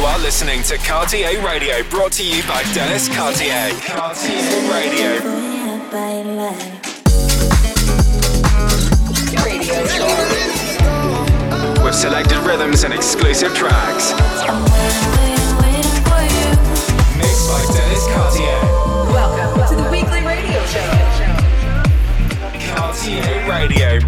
You are listening to Cartier Radio, brought to you by Dennis Cartier. Cartier Radio. With selected rhythms and exclusive tracks. Mixed by Dennis Cartier. Welcome to the weekly radio show. Cartier Radio.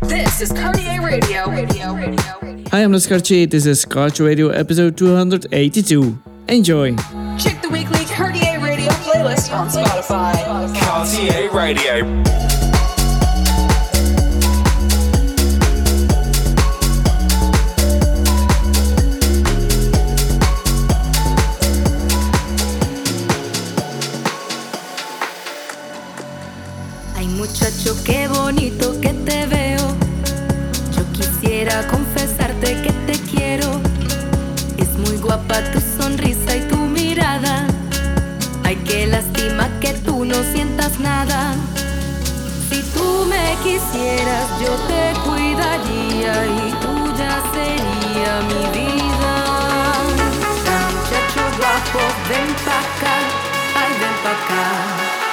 This is Cartier Radio. Radio. Radio. Hi, I'm Les Cartier. This is Cartier Radio episode 282. Enjoy. Check the weekly Cartier Radio playlist on Spotify. Cartier Radio. Ay muchacho, qué bonito que te veo. Quisiera confesarte que te quiero. Es muy guapa tu sonrisa y tu mirada. Ay, qué lástima que tú no sientas nada. Si tú me quisieras, yo te cuidaría y tuya sería mi vida. Muchacho guapo, ven pa' acá, ay, ven pa' acá.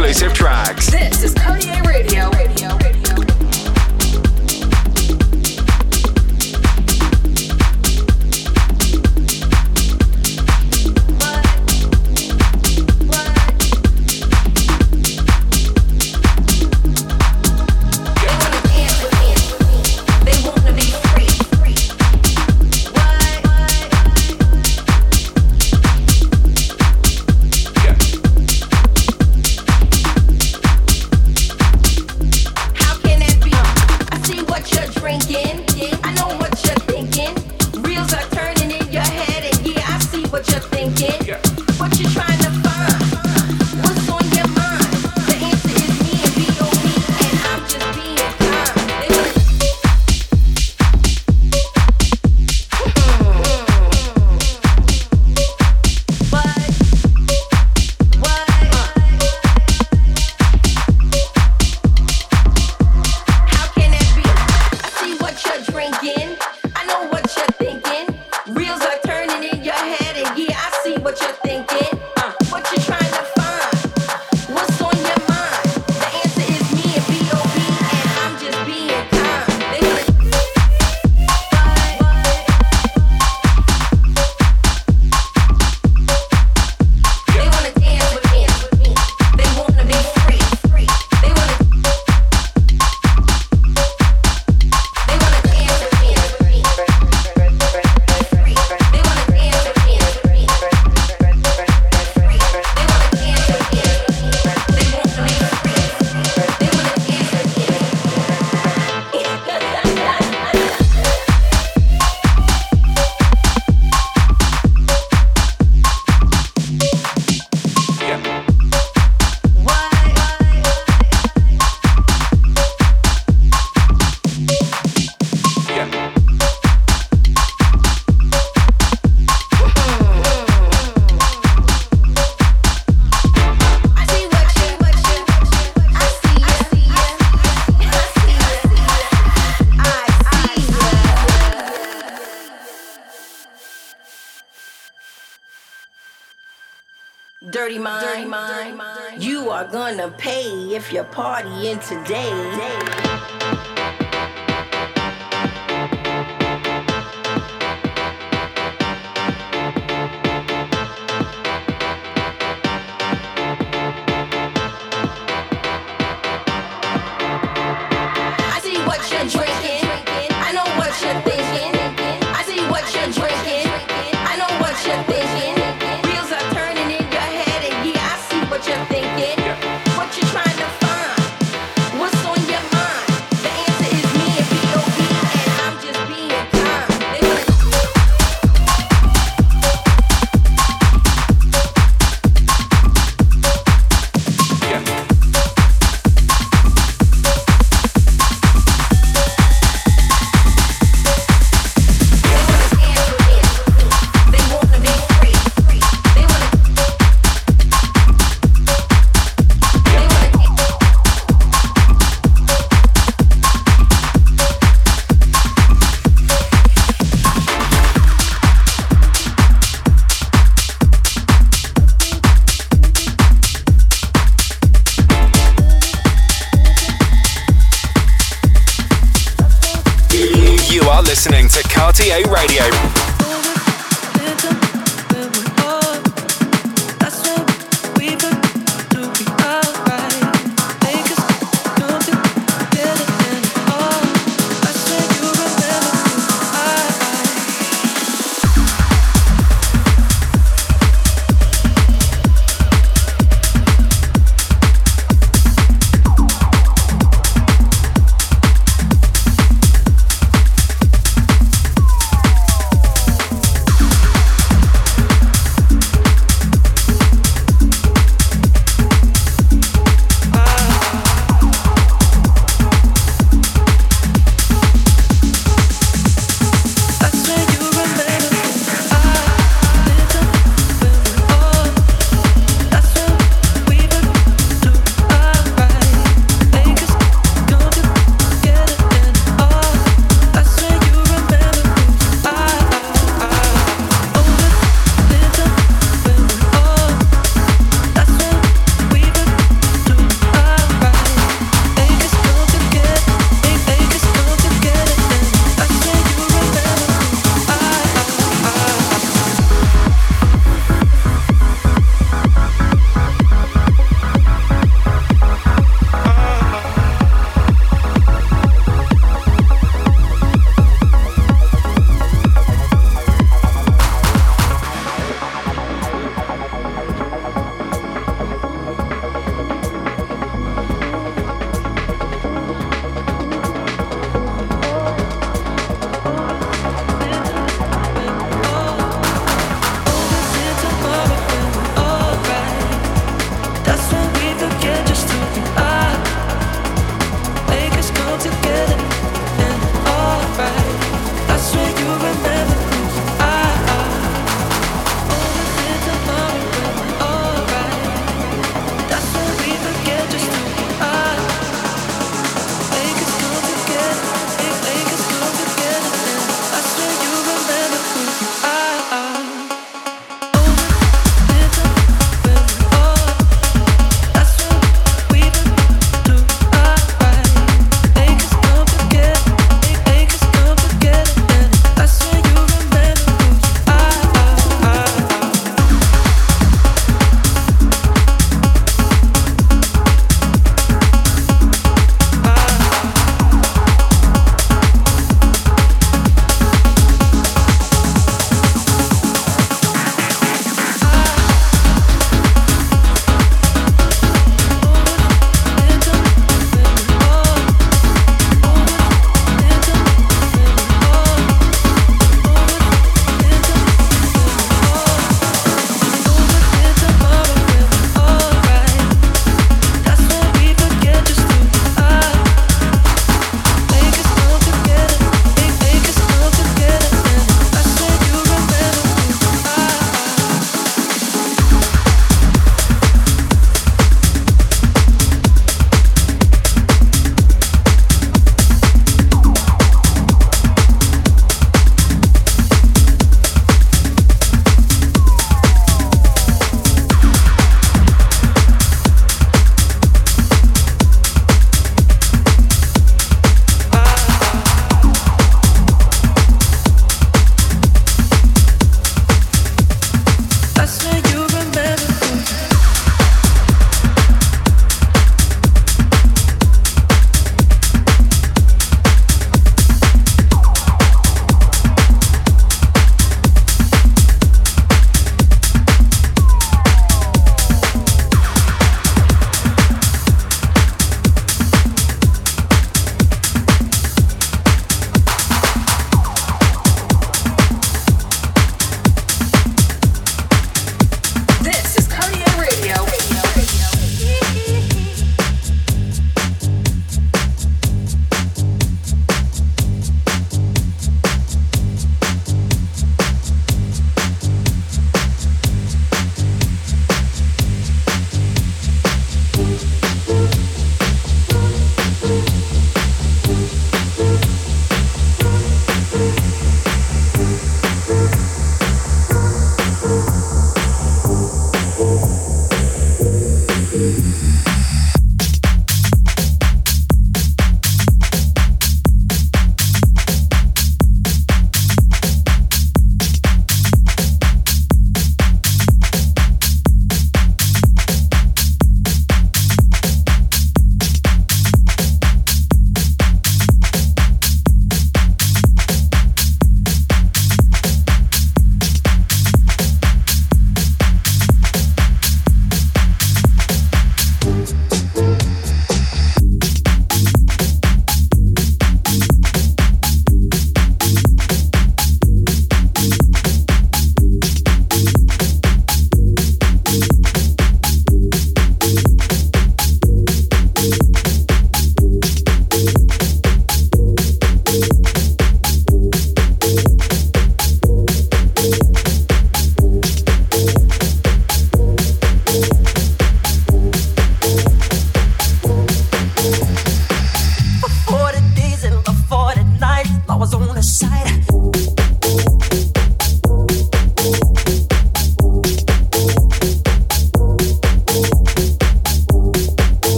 exclusive tracks.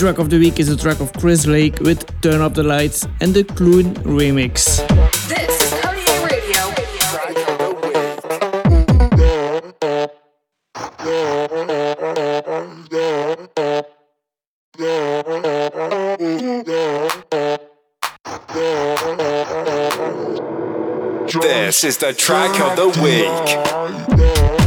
Track of the week is a track of Chris Lake with Turn Up the Lights and the Clune remix. This is Cartier Radio. This is the track of the week.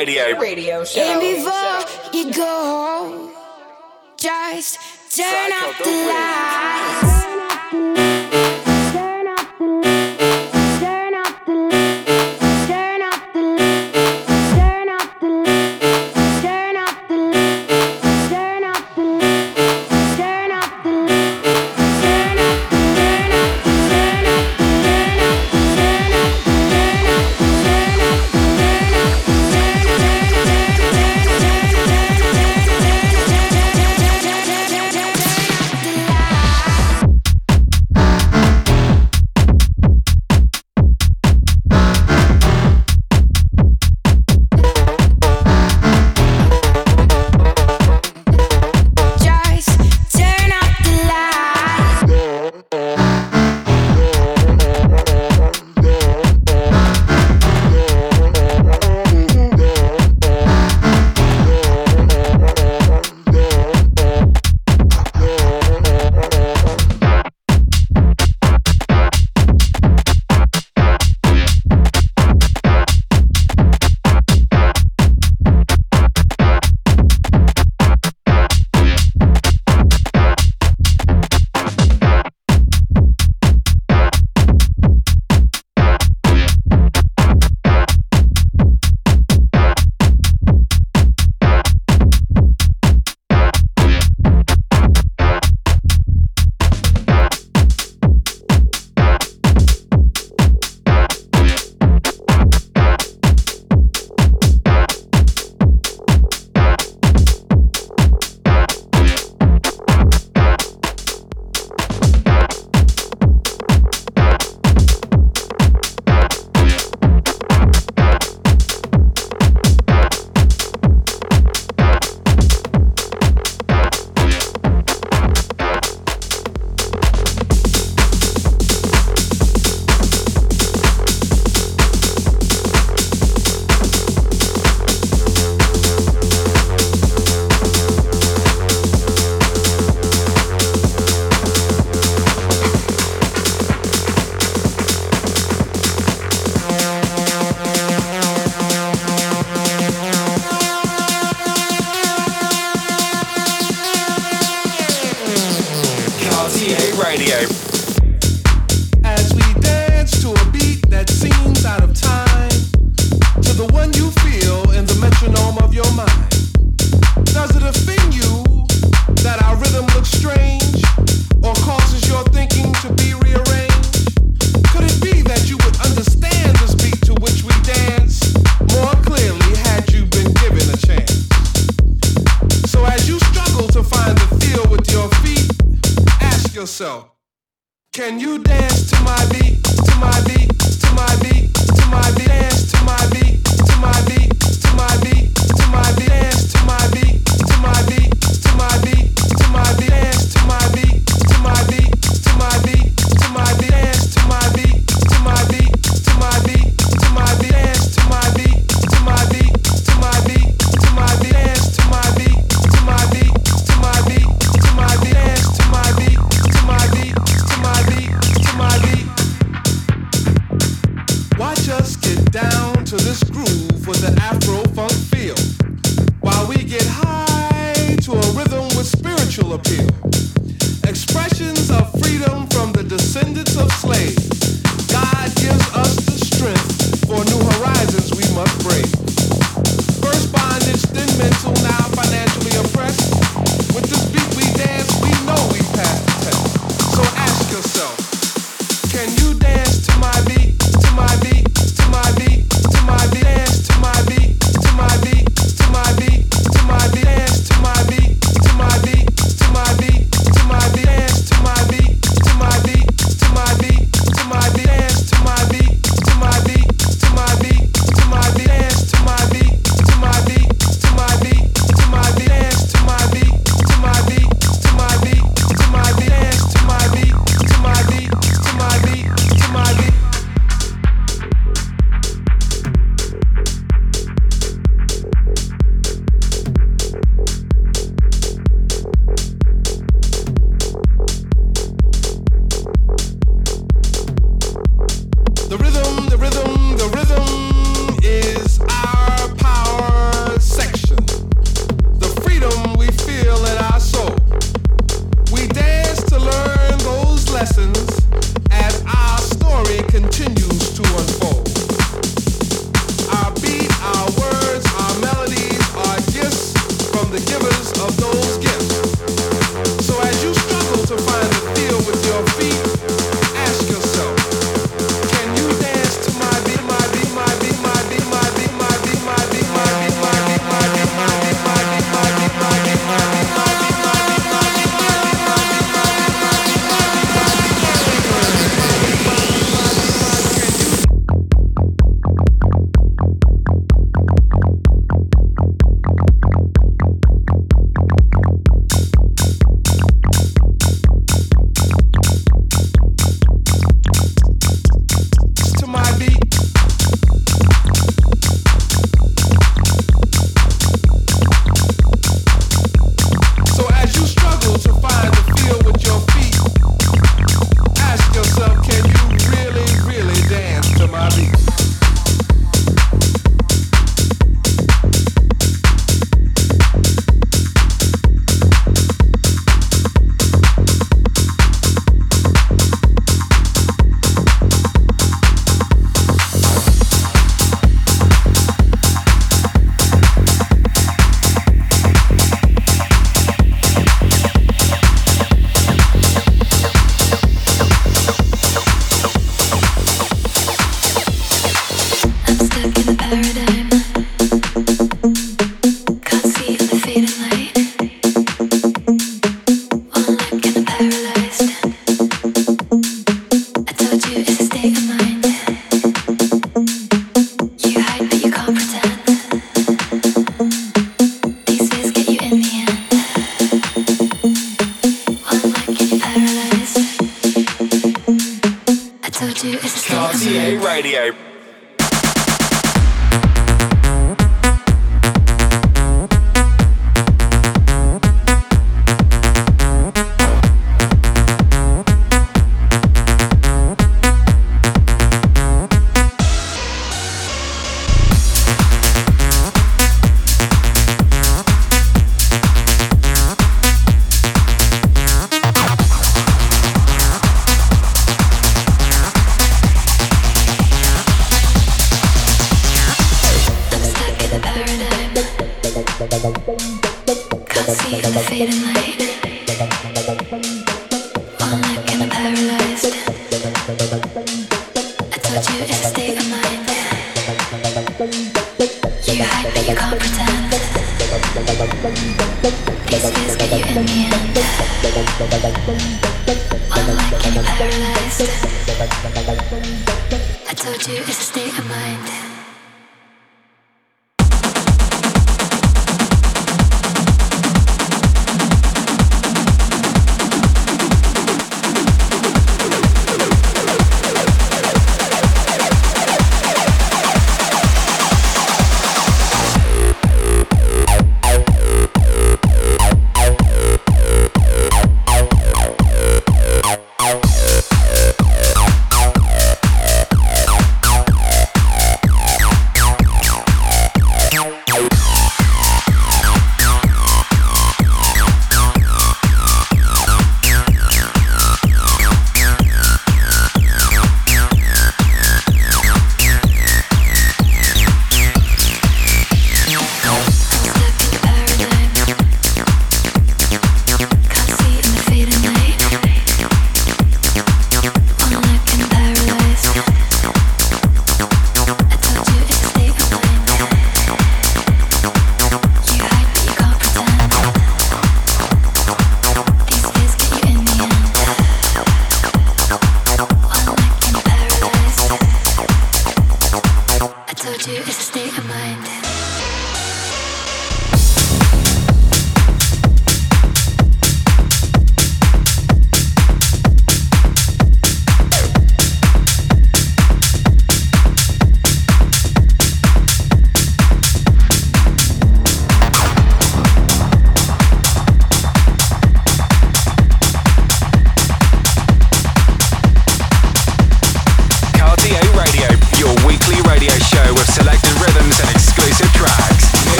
radio. Radio show. And before you go home, just turn off the lights.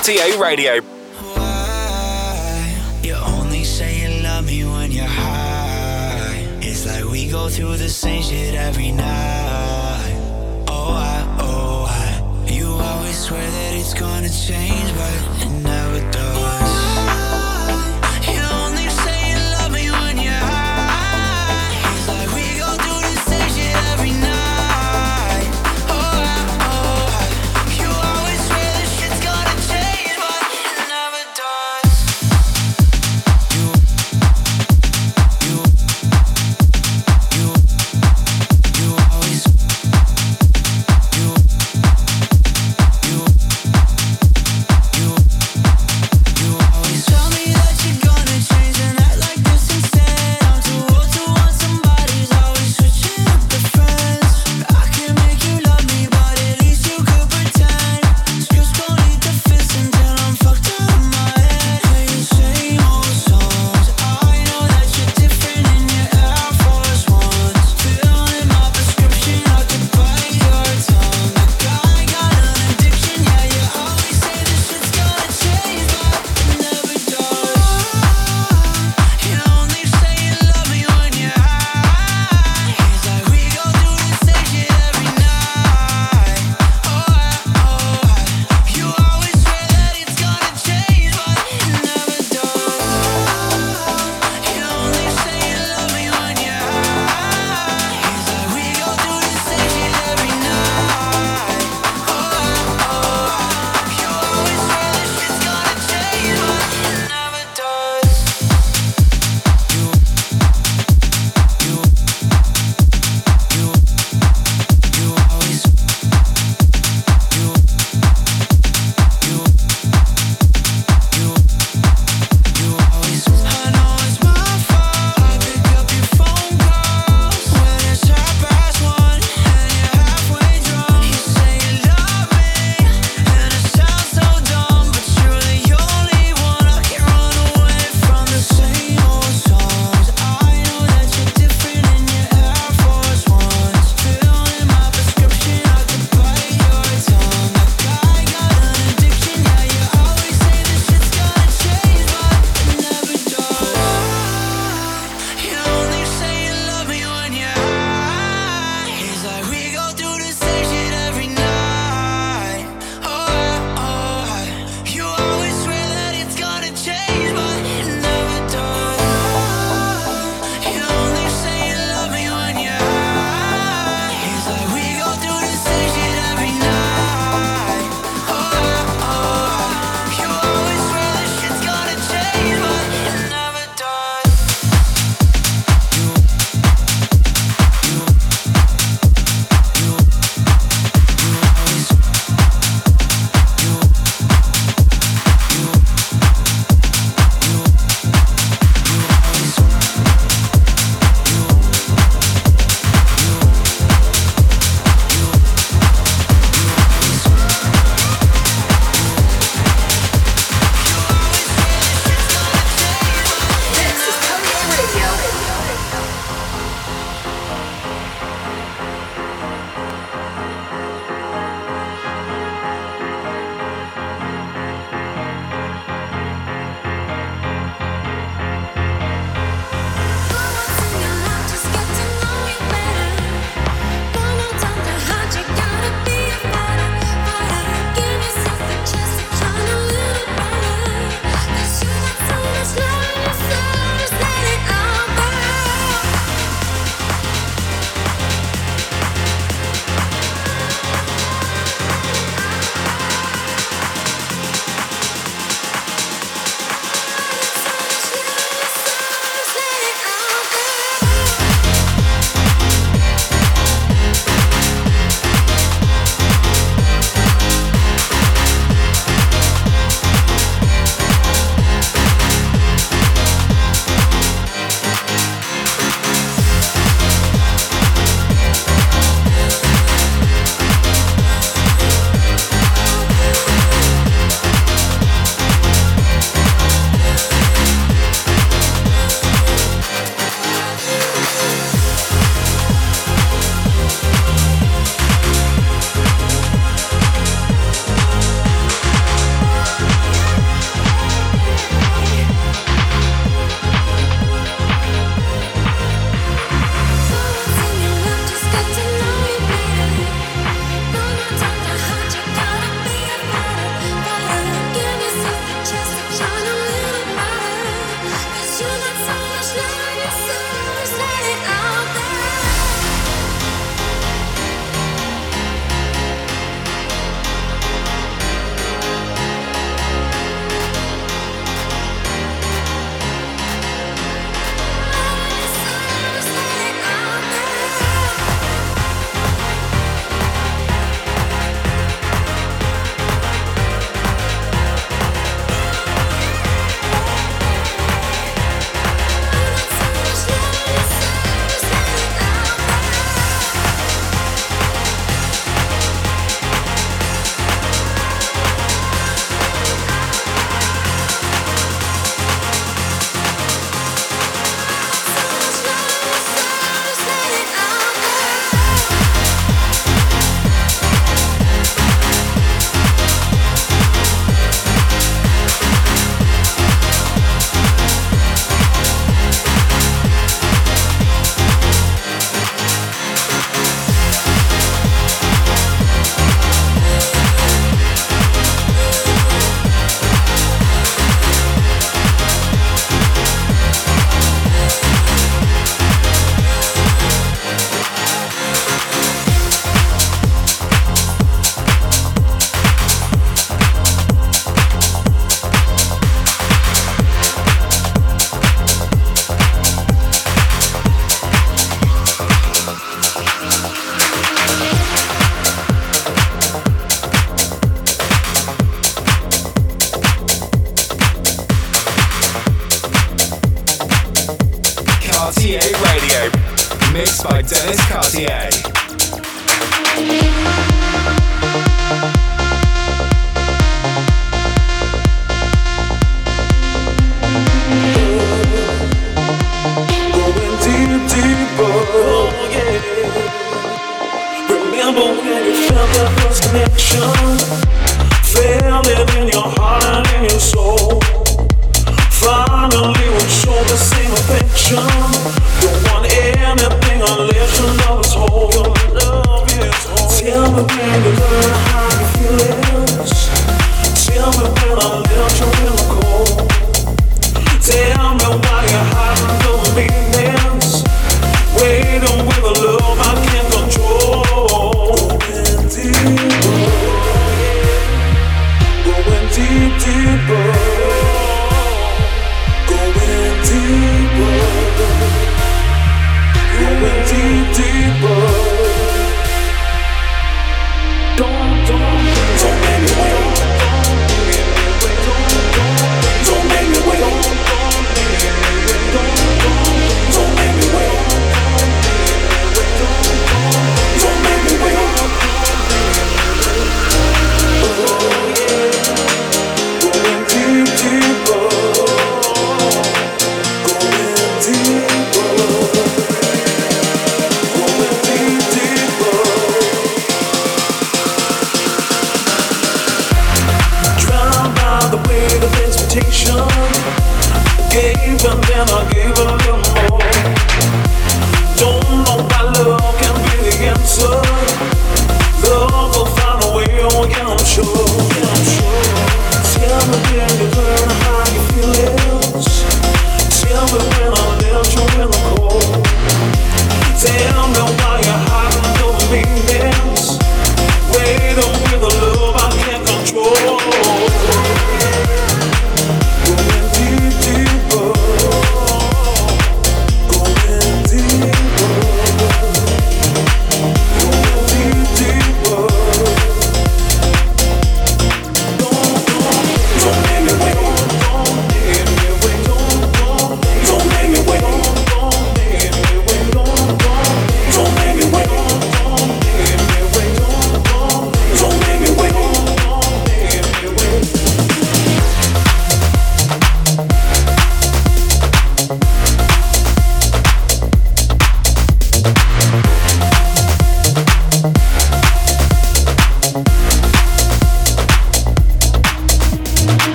Cartier Radio.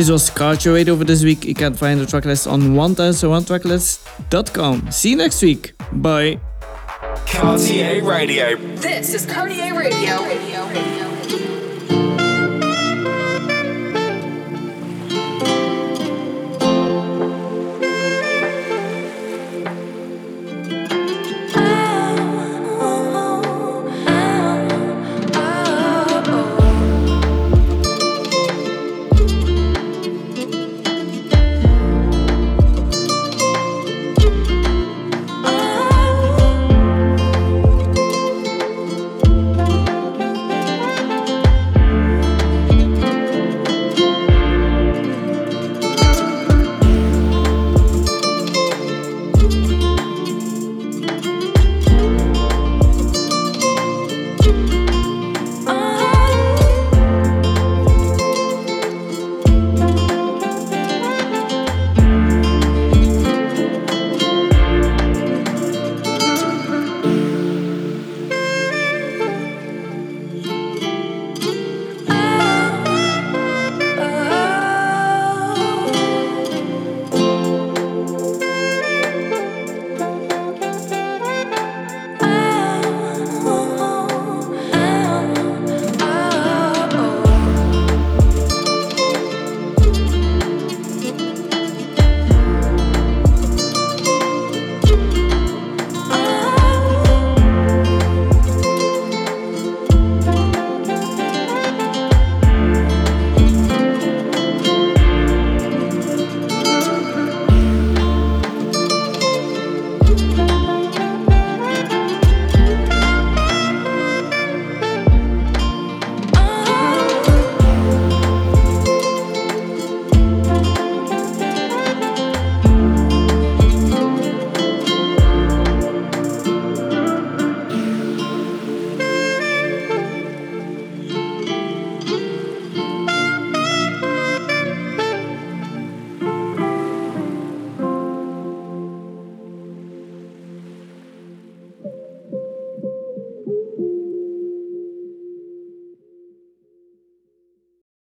This was Culture Radio for this week. You can find the tracklist on 1001tracklist.com. See you next week. Bye. Cartier Radio. This is Cartier Radio. Radio. Radio.